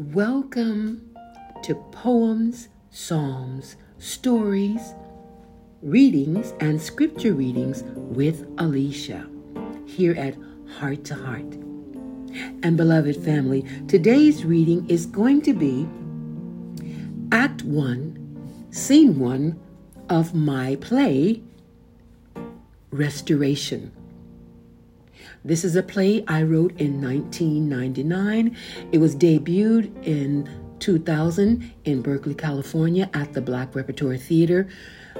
Welcome to Poems, Psalms, Stories, Readings, and Scripture Readings with Alicia here at Heart to Heart. And beloved family, today's reading is going to be Act 1, Scene 1 of my play, Restoration. This is a play I wrote in 1999. It was debuted in 2000 in Berkeley, California at the Black Repertory Theater,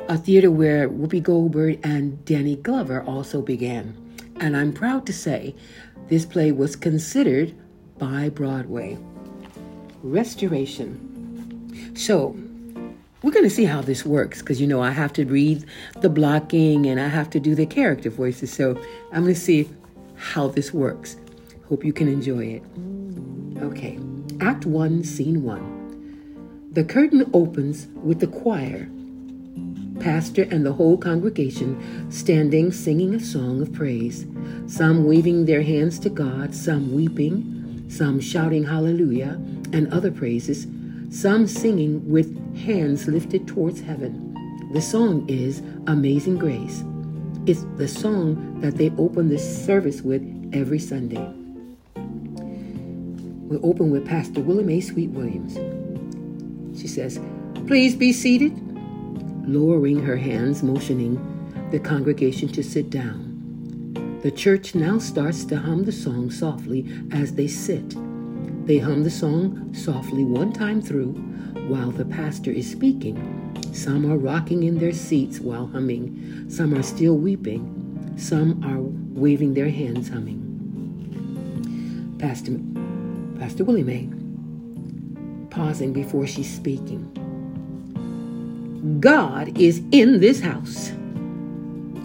a theater where Whoopi Goldberg and Danny Glover also began. And I'm proud to say this play was considered by Broadway. Restoration. So, we're going to see how this works because you know I have to read the blocking and I have to do the character voices. So, I'm going to see how this works. Hope you can enjoy it. Okay, Act 1, Scene 1. The curtain opens with the choir, pastor, and the whole congregation standing singing a song of praise, some waving their hands to God, some weeping, some shouting hallelujah and other praises, some singing with hands lifted towards heaven. The song is Amazing Grace. It's the song that they open the service with every Sunday. We open with Pastor Willie Mae Sweet Williams. She says, Please be seated, lowering her hands, motioning the congregation to sit down. The church now starts to hum the song softly as they sit. They hum the song softly one time through while the pastor is speaking. Some are rocking in their seats while humming. Some are still weeping. Some are waving their hands humming. Pastor, Pastor Willie Mae, pausing before she's speaking. God is in this house.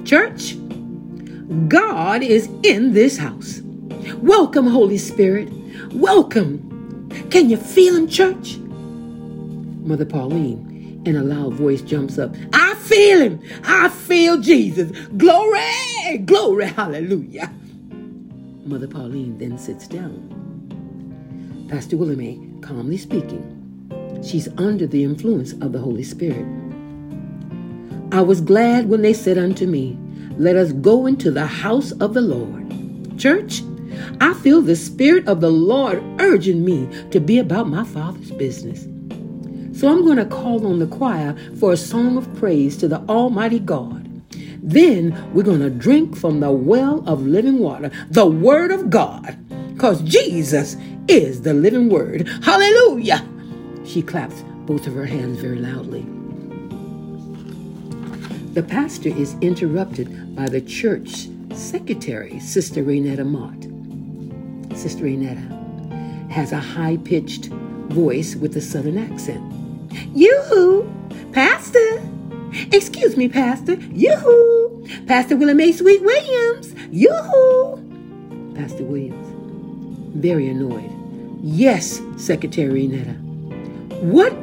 Church, God is in this house. Welcome, Holy Spirit. Welcome. Can you feel him, church? Mother Pauline, in a loud voice, jumps up. I feel him. I feel Jesus. Glory, glory, hallelujah. Mother Pauline then sits down. Pastor William calmly speaking. She's under the influence of the Holy Spirit. I was glad when they said unto me, Let us go into the house of the Lord. Church, I feel the Spirit of the Lord urging me to be about my Father's business. So I'm going to call on the choir for a song of praise to the Almighty God. Then we're going to drink from the well of living water, the Word of God, because Jesus is the living Word. Hallelujah! She claps both of her hands very loudly. The pastor is interrupted by the church secretary, Sister Raynetta Mott. Sister Raynetta has a high pitched voice with a southern accent. Yoo-hoo! Pastor! Excuse me, Pastor. Yoo-hoo! Pastor Willie Mae Sweet Williams. Yoo-hoo! Pastor Williams, very annoyed. Yes, Secretary Netta. What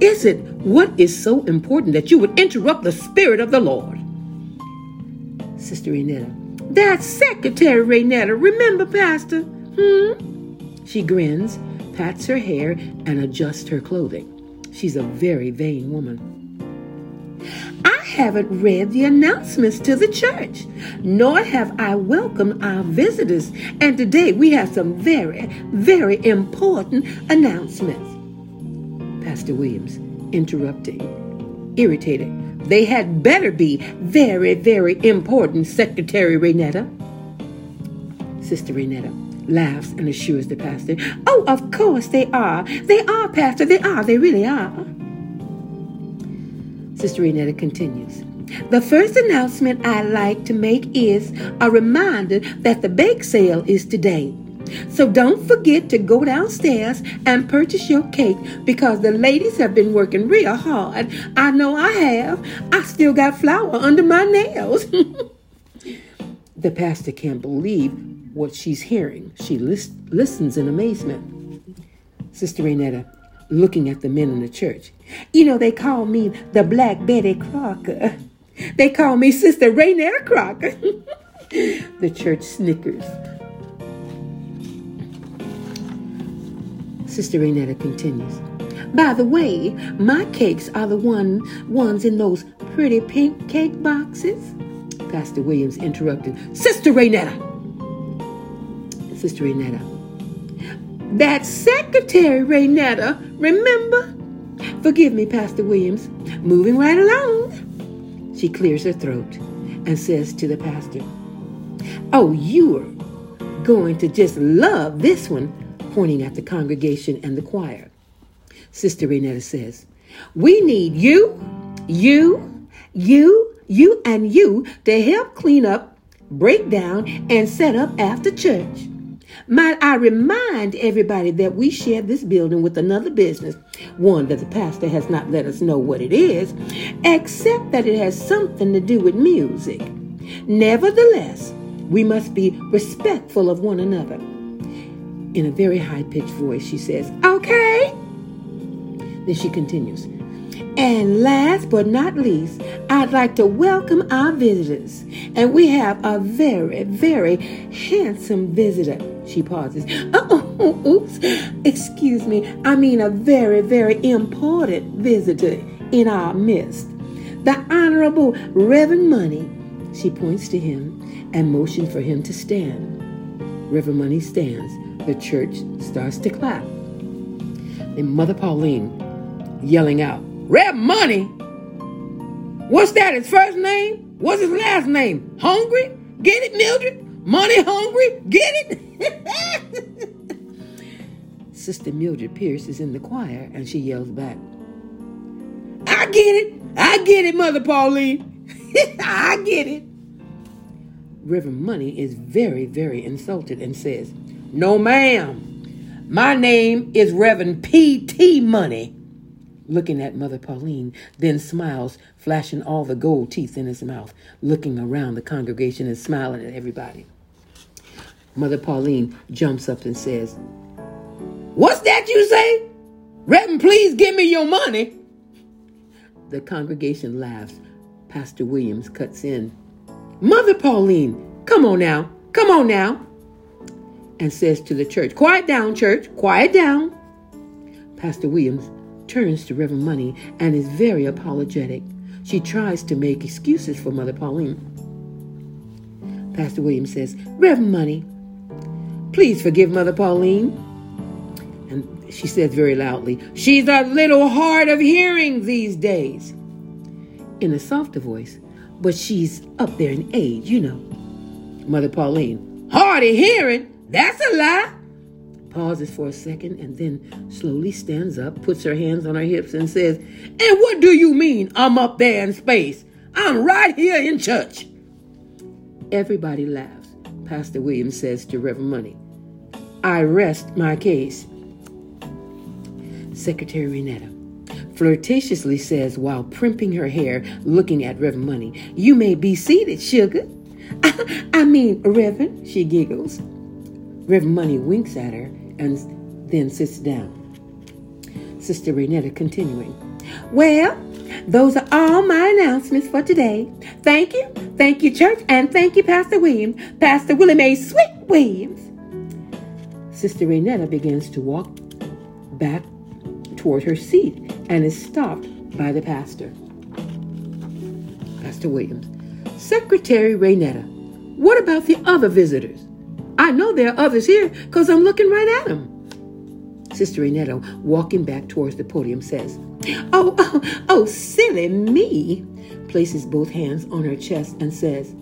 is it? What is so important that you would interrupt the Spirit of the Lord? Sister Renetta. That's Secretary Renetta. Remember, Pastor? Hmm? She grins, pats her hair, and adjusts her clothing. She's a very vain woman. I haven't read the announcements to the church, nor have I welcomed our visitors. And today we have some very, very important announcements. Pastor Williams interrupting, irritated. They had better be very, very important, Secretary Renetta. Sister Renetta laughs and assures the pastor, Oh, of course they are. They are, Pastor. They are. They really are. Sister Renetta continues. The first announcement I'd like to make is a reminder that the bake sale is today. So don't forget to go downstairs and purchase your cake because the ladies have been working real hard. I know I have. I still got flour under my nails. the pastor can't believe what she's hearing. She lis- listens in amazement. Sister Renetta, looking at the men in the church. You know, they call me the Black Betty Crocker. They call me Sister Raynetta Crocker. the church snickers. Sister Renetta continues. By the way, my cakes are the one ones in those pretty pink cake boxes. Pastor Williams interrupted. Sister Renetta. Sister Renetta. That's Secretary Renetta, remember? Forgive me, Pastor Williams. Moving right along. She clears her throat and says to the pastor, Oh, you're going to just love this one, pointing at the congregation and the choir. Sister Renetta says, We need you, you, you, you, and you to help clean up, break down, and set up after church. Might I remind everybody that we share this building with another business, one that the pastor has not let us know what it is, except that it has something to do with music. Nevertheless, we must be respectful of one another. In a very high pitched voice, she says, Okay. Then she continues, and last but not least, I'd like to welcome our visitors. And we have a very, very handsome visitor. She pauses. Oh, oops. Excuse me. I mean, a very, very important visitor in our midst. The Honorable Reverend Money. She points to him and motions for him to stand. Reverend Money stands. The church starts to clap. And Mother Pauline yelling out, Rev Money? What's that, his first name? What's his last name? Hungry? Get it, Mildred? Money hungry? Get it? Sister Mildred Pierce is in the choir and she yells back, I get it. I get it, Mother Pauline. I get it. Reverend Money is very, very insulted and says, No, ma'am. My name is Reverend P.T. Money. Looking at Mother Pauline, then smiles, flashing all the gold teeth in his mouth, looking around the congregation and smiling at everybody. Mother Pauline jumps up and says, What's that you say? Reverend, please give me your money. The congregation laughs. Pastor Williams cuts in. Mother Pauline, come on now, come on now. And says to the church, Quiet down, church, quiet down. Pastor Williams turns to Reverend Money and is very apologetic. She tries to make excuses for Mother Pauline. Pastor Williams says, Reverend Money, please forgive Mother Pauline. And she says very loudly, She's a little hard of hearing these days. In a softer voice, but she's up there in age, you know. Mother Pauline, hard of hearing? That's a lie pauses for a second, and then slowly stands up, puts her hands on her hips, and says, And what do you mean I'm up there in space? I'm right here in church. Everybody laughs. Pastor Williams says to Reverend Money, I rest my case. Secretary Renetta flirtatiously says while primping her hair, looking at Reverend Money, You may be seated, sugar. I mean, Reverend, she giggles. Reverend Money winks at her and then sits down. Sister Renetta continuing. Well, those are all my announcements for today. Thank you. Thank you, church, and thank you, Pastor Williams. Pastor Willie Mae Sweet Williams. Sister Renetta begins to walk back toward her seat and is stopped by the pastor. Pastor Williams. Secretary Renetta, what about the other visitors? I know there are others here because I'm looking right at them. Sister Renetta, walking back towards the podium, says, Oh, oh, oh, silly me, places both hands on her chest and says,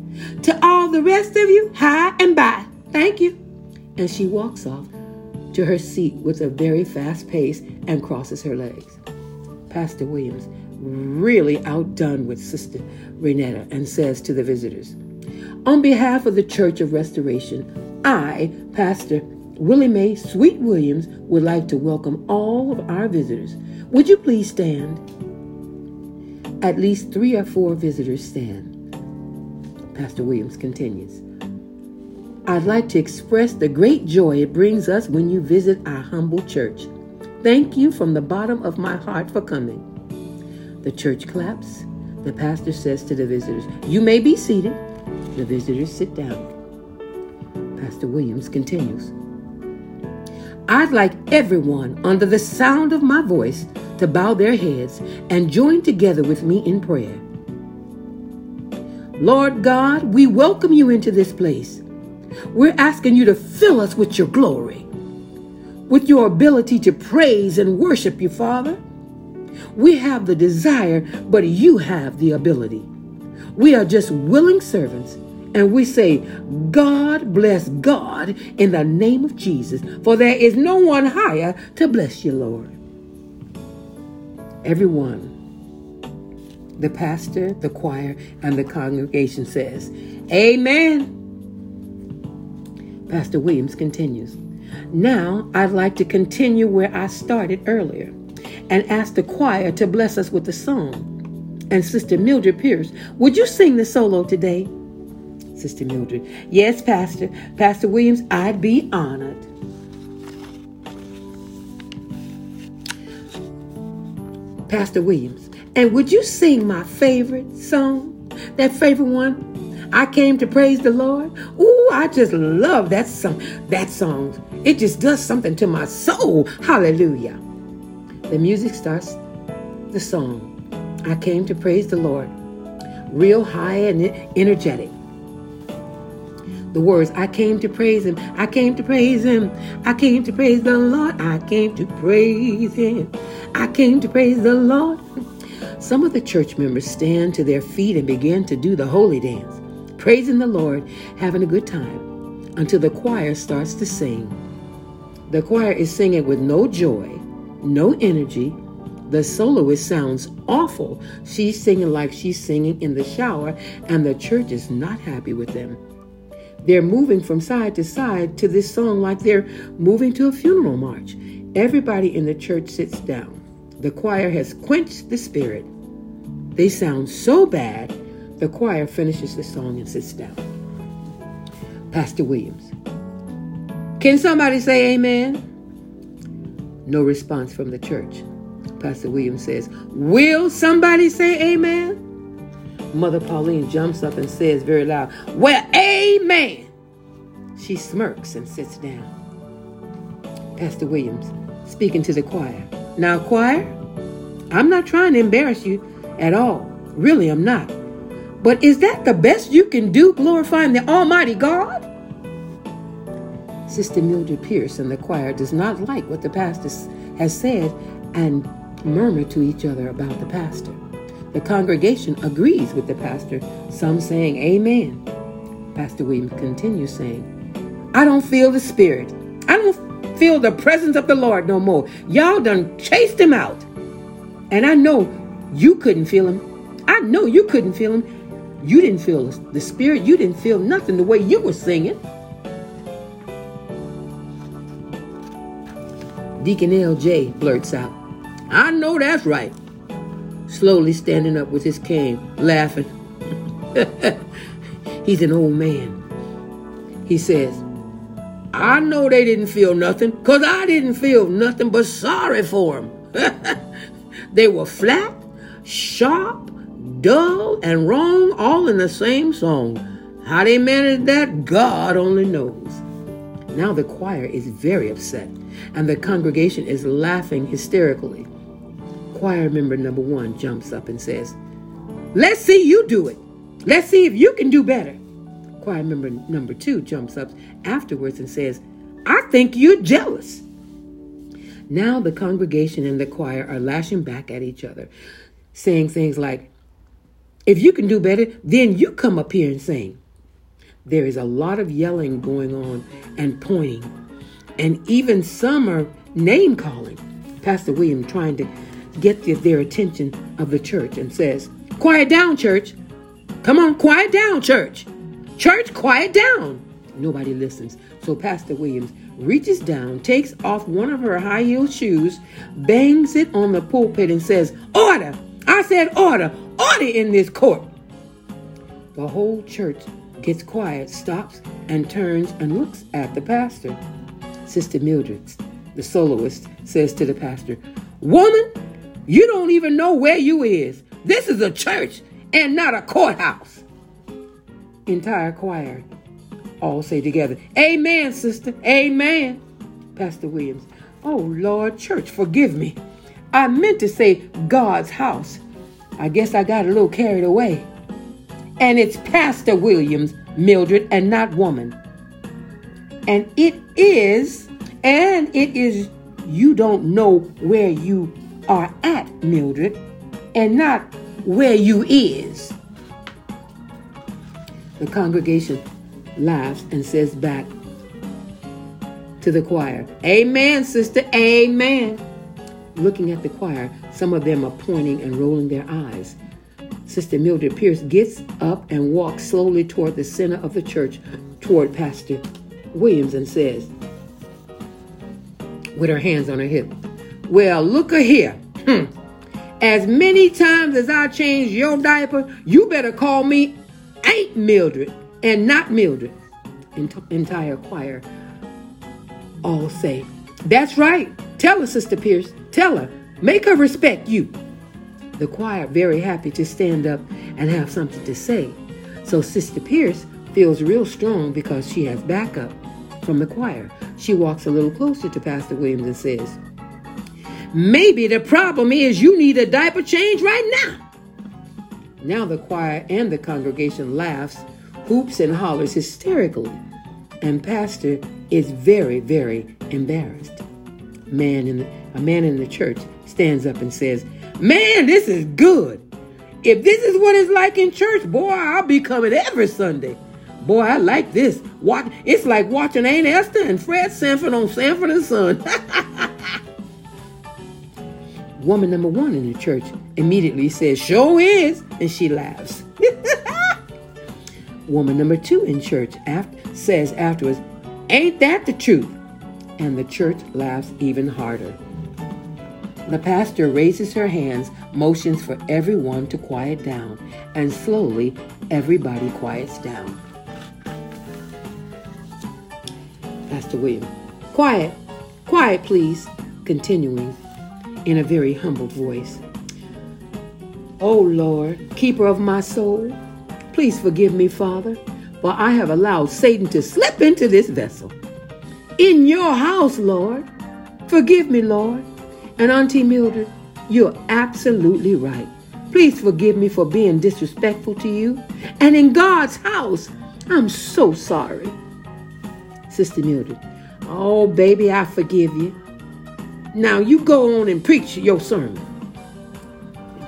To all the rest of you, hi and bye. Thank you. And she walks off to her seat with a very fast pace and crosses her legs. Pastor Williams, really outdone with Sister Renetta, and says to the visitors, On behalf of the Church of Restoration, I, Pastor Willie Mae Sweet Williams, would like to welcome all of our visitors. Would you please stand? At least three or four visitors stand. Pastor Williams continues. I'd like to express the great joy it brings us when you visit our humble church. Thank you from the bottom of my heart for coming. The church claps. The pastor says to the visitors, You may be seated. The visitors sit down. Pastor Williams continues. I'd like everyone under the sound of my voice to bow their heads and join together with me in prayer. Lord God, we welcome you into this place. We're asking you to fill us with your glory, with your ability to praise and worship you, Father. We have the desire, but you have the ability. We are just willing servants and we say, God bless God in the name of Jesus, for there is no one higher to bless you, Lord. Everyone, the pastor, the choir, and the congregation says, Amen. Pastor Williams continues. Now, I'd like to continue where I started earlier and ask the choir to bless us with a song. And Sister Mildred Pierce, would you sing the solo today? Sister Mildred. Yes, Pastor. Pastor Williams, I'd be honored. Pastor Williams, and would you sing my favorite song? That favorite one? I came to praise the Lord. Ooh, I just love that song. That song. It just does something to my soul. Hallelujah. The music starts the song. I came to praise the Lord. Real high and energetic the words, I came to praise him. I came to praise him. I came to praise the Lord. I came to praise him. I came to praise the Lord. Some of the church members stand to their feet and begin to do the holy dance, praising the Lord, having a good time, until the choir starts to sing. The choir is singing with no joy, no energy. The soloist sounds awful. She's singing like she's singing in the shower, and the church is not happy with them. They're moving from side to side to this song like they're moving to a funeral march. Everybody in the church sits down. The choir has quenched the spirit. They sound so bad, the choir finishes the song and sits down. Pastor Williams. Can somebody say amen? No response from the church. Pastor Williams says, Will somebody say amen? Mother Pauline jumps up and says very loud, Well, amen. She smirks and sits down. Pastor Williams, speaking to the choir. Now, choir, I'm not trying to embarrass you at all. Really, I'm not. But is that the best you can do, glorifying the Almighty God? Sister Mildred Pierce and the choir does not like what the pastor has said and murmur to each other about the pastor. The congregation agrees with the pastor, some saying amen. Pastor Williams continues saying, I don't feel the spirit. I don't feel the presence of the Lord no more. Y'all done chased him out. And I know you couldn't feel him. I know you couldn't feel him. You didn't feel the spirit. You didn't feel nothing the way you were singing. Deacon L.J. blurts out, I know that's right slowly standing up with his cane, laughing. He's an old man. He says, I know they didn't feel nothing, because I didn't feel nothing but sorry for them. they were flat, sharp, dull, and wrong all in the same song. How they managed that, God only knows. Now the choir is very upset, and the congregation is laughing hysterically choir member number one jumps up and says, Let's see you do it. Let's see if you can do better. Choir member number two jumps up afterwards and says, I think you're jealous. Now the congregation and the choir are lashing back at each other, saying things like, If you can do better, then you come up here and sing. There is a lot of yelling going on and pointing, and even some are name calling. Pastor William trying to get their attention of the church and says, Quiet down, church. Come on, quiet down, church. Church, quiet down. Nobody listens. So Pastor Williams reaches down, takes off one of her high heel shoes, bangs it on the pulpit, and says, Order! I said order! Order in this court! The whole church gets quiet, stops, and turns and looks at the pastor. Sister Mildred, the soloist, says to the pastor, Woman, you don't even know where you is. This is a church and not a courthouse. Entire choir all say together, Amen, sister. Amen. Pastor Williams. Oh, Lord, church, forgive me. I meant to say God's house. I guess I got a little carried away. And it's Pastor Williams, Mildred, and not woman. And it is, and it is, you don't know where you are at, Mildred, and not where you is. The congregation laughs and says back to the choir, Amen, sister, amen. Looking at the choir, some of them are pointing and rolling their eyes. Sister Mildred Pierce gets up and walks slowly toward the center of the church, toward Pastor Williams, and says, with her hands on her hip, Well, look a here. Hmm. As many times as I change your diaper, you better call me Aunt Mildred and not Mildred. Ent- entire choir all say, That's right. Tell her, Sister Pierce. Tell her. Make her respect you. The choir very happy to stand up and have something to say. So Sister Pierce feels real strong because she has backup from the choir. She walks a little closer to Pastor Williams and says, Maybe the problem is you need a diaper change right now. Now the choir and the congregation laughs, hoops, and hollers hysterically, and Pastor is very, very embarrassed. Man in the, a man in the church stands up and says, Man, this is good. If this is what it's like in church, boy, I'll be coming every Sunday. Boy, I like this. Watch, it's like watching Aunt Esther and Fred Sanford on Sanford and Son. Woman number one in the church immediately says, Sure is, and she laughs. Woman number two in church after, says afterwards, Ain't that the truth? And the church laughs even harder. The pastor raises her hands, motions for everyone to quiet down, and slowly everybody quiets down. Pastor William, quiet, quiet, please, continuing in a very humbled voice. Oh Lord, keeper of my soul, please forgive me, Father, for I have allowed Satan to slip into this vessel. In your house, Lord. Forgive me, Lord. And Auntie Mildred, you're absolutely right. Please forgive me for being disrespectful to you. And in God's house, I'm so sorry. Sister Mildred, oh, baby, I forgive you. Now you go on and preach your sermon.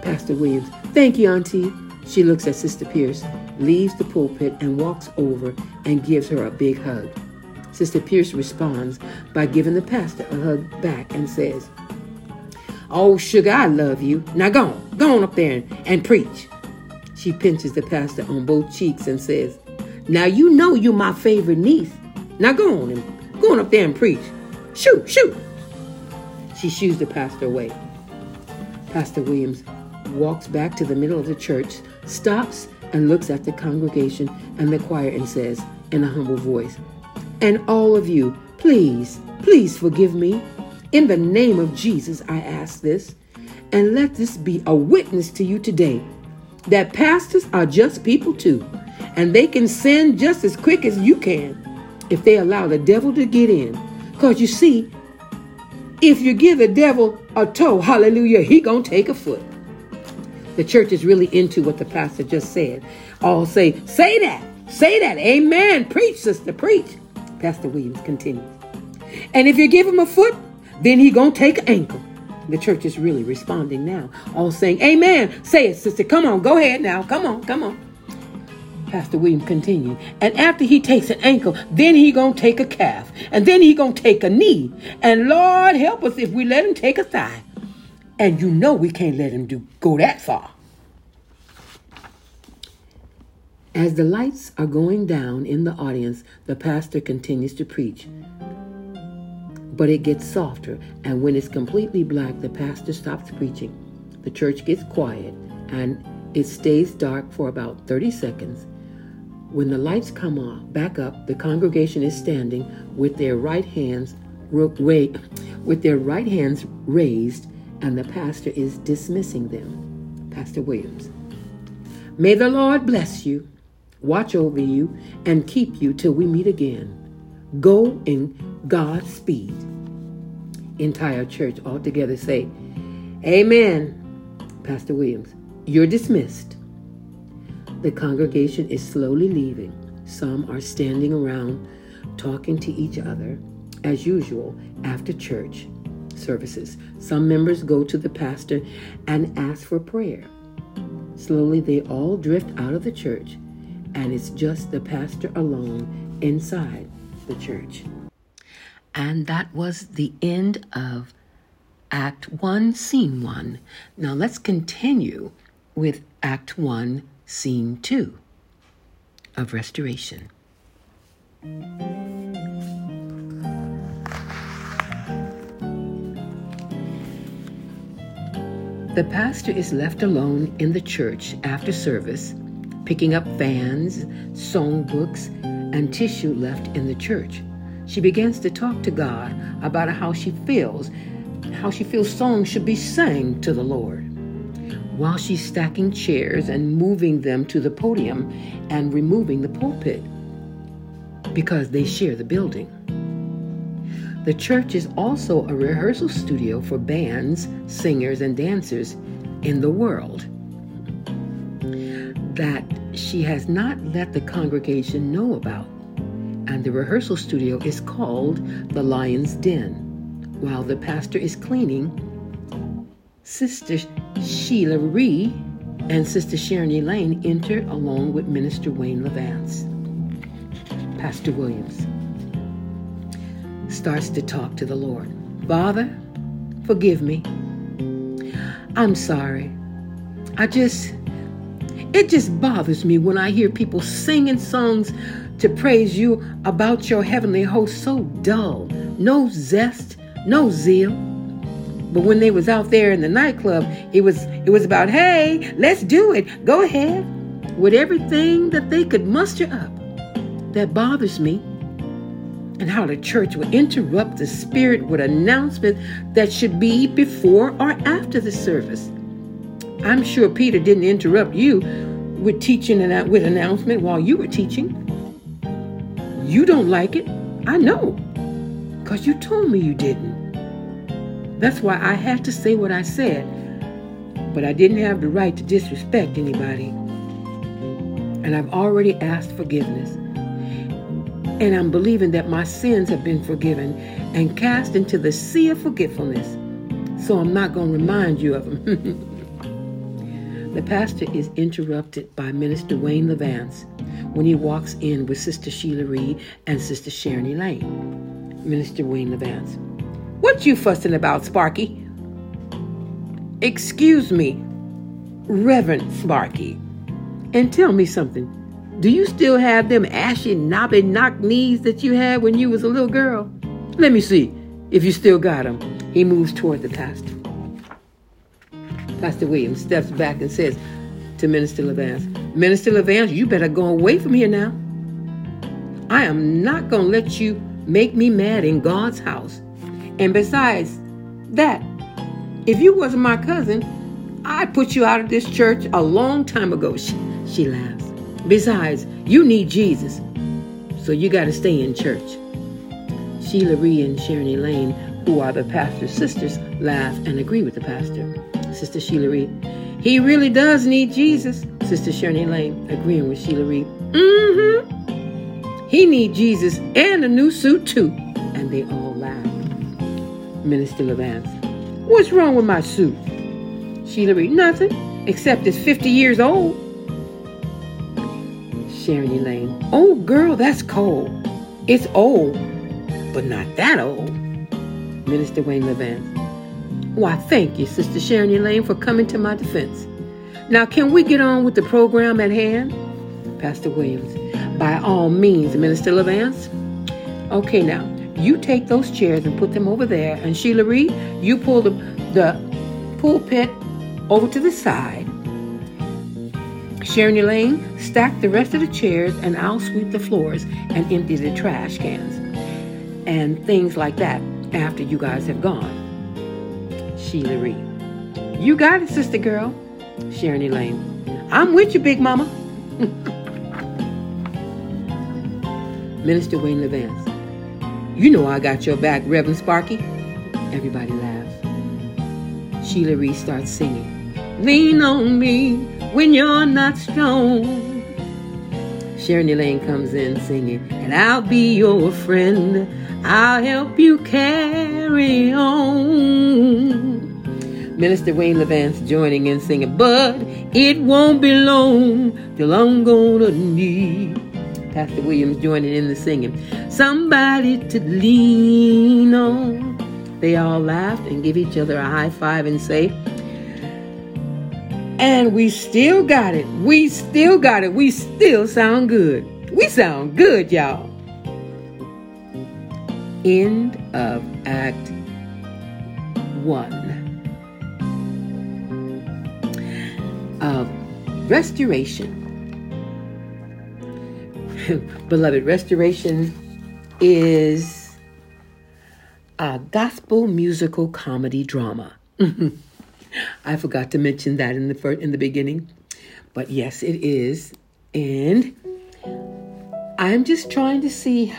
Pastor Williams, thank you, Auntie. She looks at Sister Pierce, leaves the pulpit, and walks over and gives her a big hug. Sister Pierce responds by giving the pastor a hug back and says, Oh, sugar, I love you. Now go on, go on up there and, and preach. She pinches the pastor on both cheeks and says, Now you know you're my favorite niece. Now go on and go on up there and preach. Shoot, shoot. She shoos the pastor away. Pastor Williams walks back to the middle of the church, stops and looks at the congregation and the choir and says in a humble voice, And all of you, please, please forgive me. In the name of Jesus, I ask this, and let this be a witness to you today that pastors are just people too, and they can sin just as quick as you can if they allow the devil to get in. Because you see, if you give the devil a toe, hallelujah, he gonna take a foot. The church is really into what the pastor just said. All say, say that, say that, amen. Preach, sister, preach. Pastor Williams continues. And if you give him a foot, then he gonna take an ankle. The church is really responding now, all saying, Amen. Say it, sister. Come on, go ahead now. Come on, come on. Pastor William continued. And after he takes an ankle, then he gonna take a calf. And then he gonna take a knee. And Lord help us if we let him take a thigh. And you know we can't let him do go that far. As the lights are going down in the audience, the pastor continues to preach. But it gets softer, and when it's completely black, the pastor stops preaching. The church gets quiet, and it stays dark for about 30 seconds. When the lights come on, back up, the congregation is standing with their right hands with their right hands raised, and the pastor is dismissing them. Pastor Williams. May the Lord bless you, watch over you, and keep you till we meet again. Go in God's speed. entire church all together say, Amen, Pastor Williams. You're dismissed. The congregation is slowly leaving. Some are standing around talking to each other, as usual, after church services. Some members go to the pastor and ask for prayer. Slowly, they all drift out of the church, and it's just the pastor alone inside the church. And that was the end of Act 1, Scene 1. Now let's continue with Act 1, Scene 2 of Restoration. The pastor is left alone in the church after service, picking up fans, songbooks, and tissue left in the church. She begins to talk to God about how she feels, how she feels songs should be sang to the Lord. While she's stacking chairs and moving them to the podium and removing the pulpit because they share the building. The church is also a rehearsal studio for bands, singers, and dancers in the world. That she has not let the congregation know about. And the rehearsal studio is called the Lion's Den. While the pastor is cleaning, Sister Sheila Ree and Sister Sharon Elaine enter along with Minister Wayne Levance. Pastor Williams starts to talk to the Lord. Father, forgive me. I'm sorry. I just, it just bothers me when I hear people singing songs to praise you about your heavenly host so dull, no zest, no zeal. But when they was out there in the nightclub, it was it was about, hey, let's do it. Go ahead. With everything that they could muster up. That bothers me and how the church would interrupt the spirit with announcement that should be before or after the service. I'm sure Peter didn't interrupt you with teaching and with announcement while you were teaching. You don't like it. I know. Because you told me you didn't. That's why I had to say what I said. But I didn't have the right to disrespect anybody. And I've already asked forgiveness. And I'm believing that my sins have been forgiven and cast into the sea of forgetfulness. So I'm not going to remind you of them. the pastor is interrupted by Minister Wayne Levance when he walks in with Sister Sheila Reed and Sister Sharon Elaine. Minister Wayne Levance. What you fussing about, Sparky? Excuse me, Reverend Sparky, and tell me something. Do you still have them ashy, knobby, knock knees that you had when you was a little girl? Let me see if you still got them. He moves toward the pastor. Pastor Williams steps back and says to Minister Levance, Minister Levance, you better go away from here now. I am not going to let you make me mad in God's house. And besides that, if you wasn't my cousin, I'd put you out of this church a long time ago. She, she laughs. Besides, you need Jesus, so you got to stay in church. Sheila Ree and Sharon Elaine, who are the pastor's sisters, laugh and agree with the pastor. Sister Sheila Reed. he really does need Jesus. Sister Sharon Elaine, agreeing with Sheila Reed. mm-hmm. He need Jesus and a new suit too. And they all laugh. Minister Levance, what's wrong with my suit? Sheila Reed, nothing, except it's 50 years old. Sharon Elaine. Oh, girl, that's cold. It's old, but not that old. Minister Wayne Levance. Why, thank you, Sister Sharon Elaine, for coming to my defense. Now, can we get on with the program at hand? Pastor Williams. By all means, Minister Levance. Okay, now, you take those chairs and put them over there, and Sheila Reed, you pull the, the pulpit over to the side Sharon Elaine, stack the rest of the chairs and I'll sweep the floors and empty the trash cans and things like that after you guys have gone. Sheila Reed. You got it, sister girl. Sharon Elaine. I'm with you, Big Mama. Minister Wayne Levance. You know I got your back, Reverend Sparky. Everybody laughs. Sheila Reese starts singing. Lean on me when you're not strong. Sharon Elaine comes in singing, and I'll be your friend. I'll help you carry on. Minister Wayne Levance joining in singing, but it won't be long till I'm gonna need. Pastor Williams joining in the singing, somebody to lean on. They all laughed and give each other a high five and say, and we still got it. We still got it. We still sound good. We sound good, y'all. End of Act 1 of Restoration. Beloved, Restoration is a gospel musical comedy drama. I forgot to mention that in the first, in the beginning, but yes, it is, and I'm just trying to see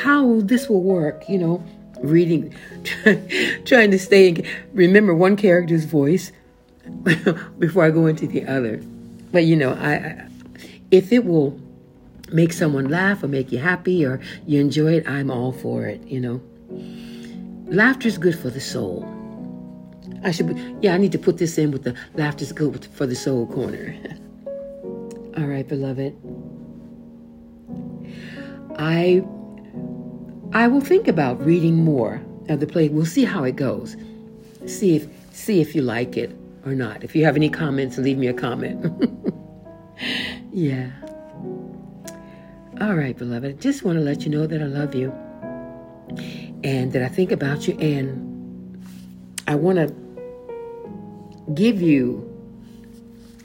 how this will work. You know, reading, trying to stay remember one character's voice before I go into the other. But you know, I, I if it will make someone laugh or make you happy or you enjoy it, I'm all for it. You know, laughter is good for the soul. I should, be, yeah, I need to put this in with the laughter's good for the soul corner. All right, beloved. I I will think about reading more of the play. We'll see how it goes. See if see if you like it or not. If you have any comments, leave me a comment. yeah. All right, beloved. I just want to let you know that I love you and that I think about you and I want to give you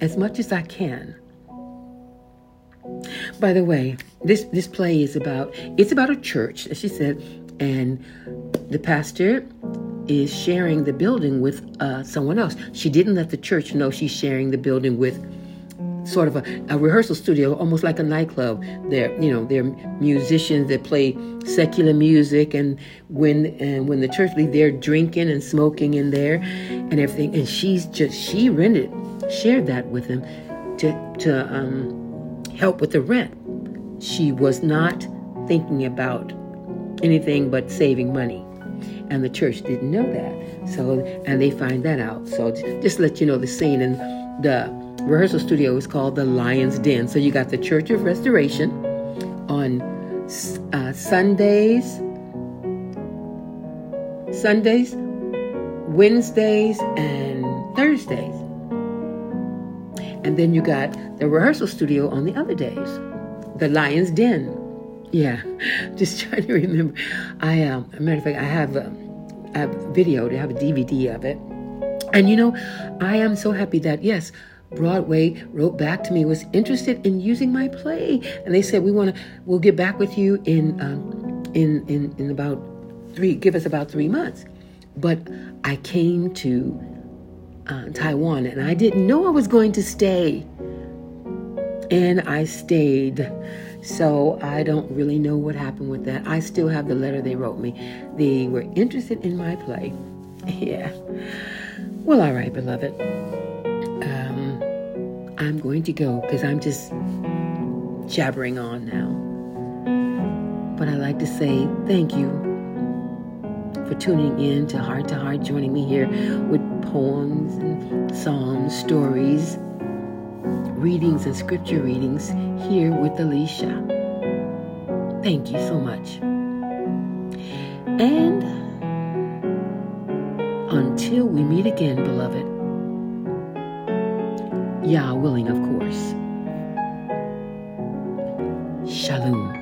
as much as I can. By the way, this this play is about it's about a church, as she said, and the pastor is sharing the building with uh, someone else. She didn't let the church know she's sharing the building with sort of a, a rehearsal studio, almost like a nightclub. They're, you know, they're musicians that play secular music, and when and when the church leaves, they're drinking and smoking in there, and everything. And she's just she rented, shared that with them to to um, help with the rent. She was not thinking about anything but saving money, and the church didn't know that. So, and they find that out. So, just let you know the scene and the rehearsal studio is called the Lion's Den. So you got the Church of Restoration on uh, Sundays, Sundays, Wednesdays, and Thursdays. And then you got the rehearsal studio on the other days, the Lion's Den. Yeah, just trying to remember. I, um, a matter of fact, I have a, a video, I have a DVD of it. And you know, I am so happy that, yes, Broadway wrote back to me was interested in using my play, and they said we want to we'll get back with you in um, in in in about three give us about three months. But I came to uh, Taiwan, and I didn't know I was going to stay, and I stayed. So I don't really know what happened with that. I still have the letter they wrote me. They were interested in my play. Yeah. Well, all right, beloved. Um, I'm going to go because I'm just jabbering on now. But I like to say thank you for tuning in to Heart to Heart, joining me here with poems and songs, stories, readings, and scripture readings here with Alicia. Thank you so much. And until we meet again, beloved. Yah willing, of course. Shalom.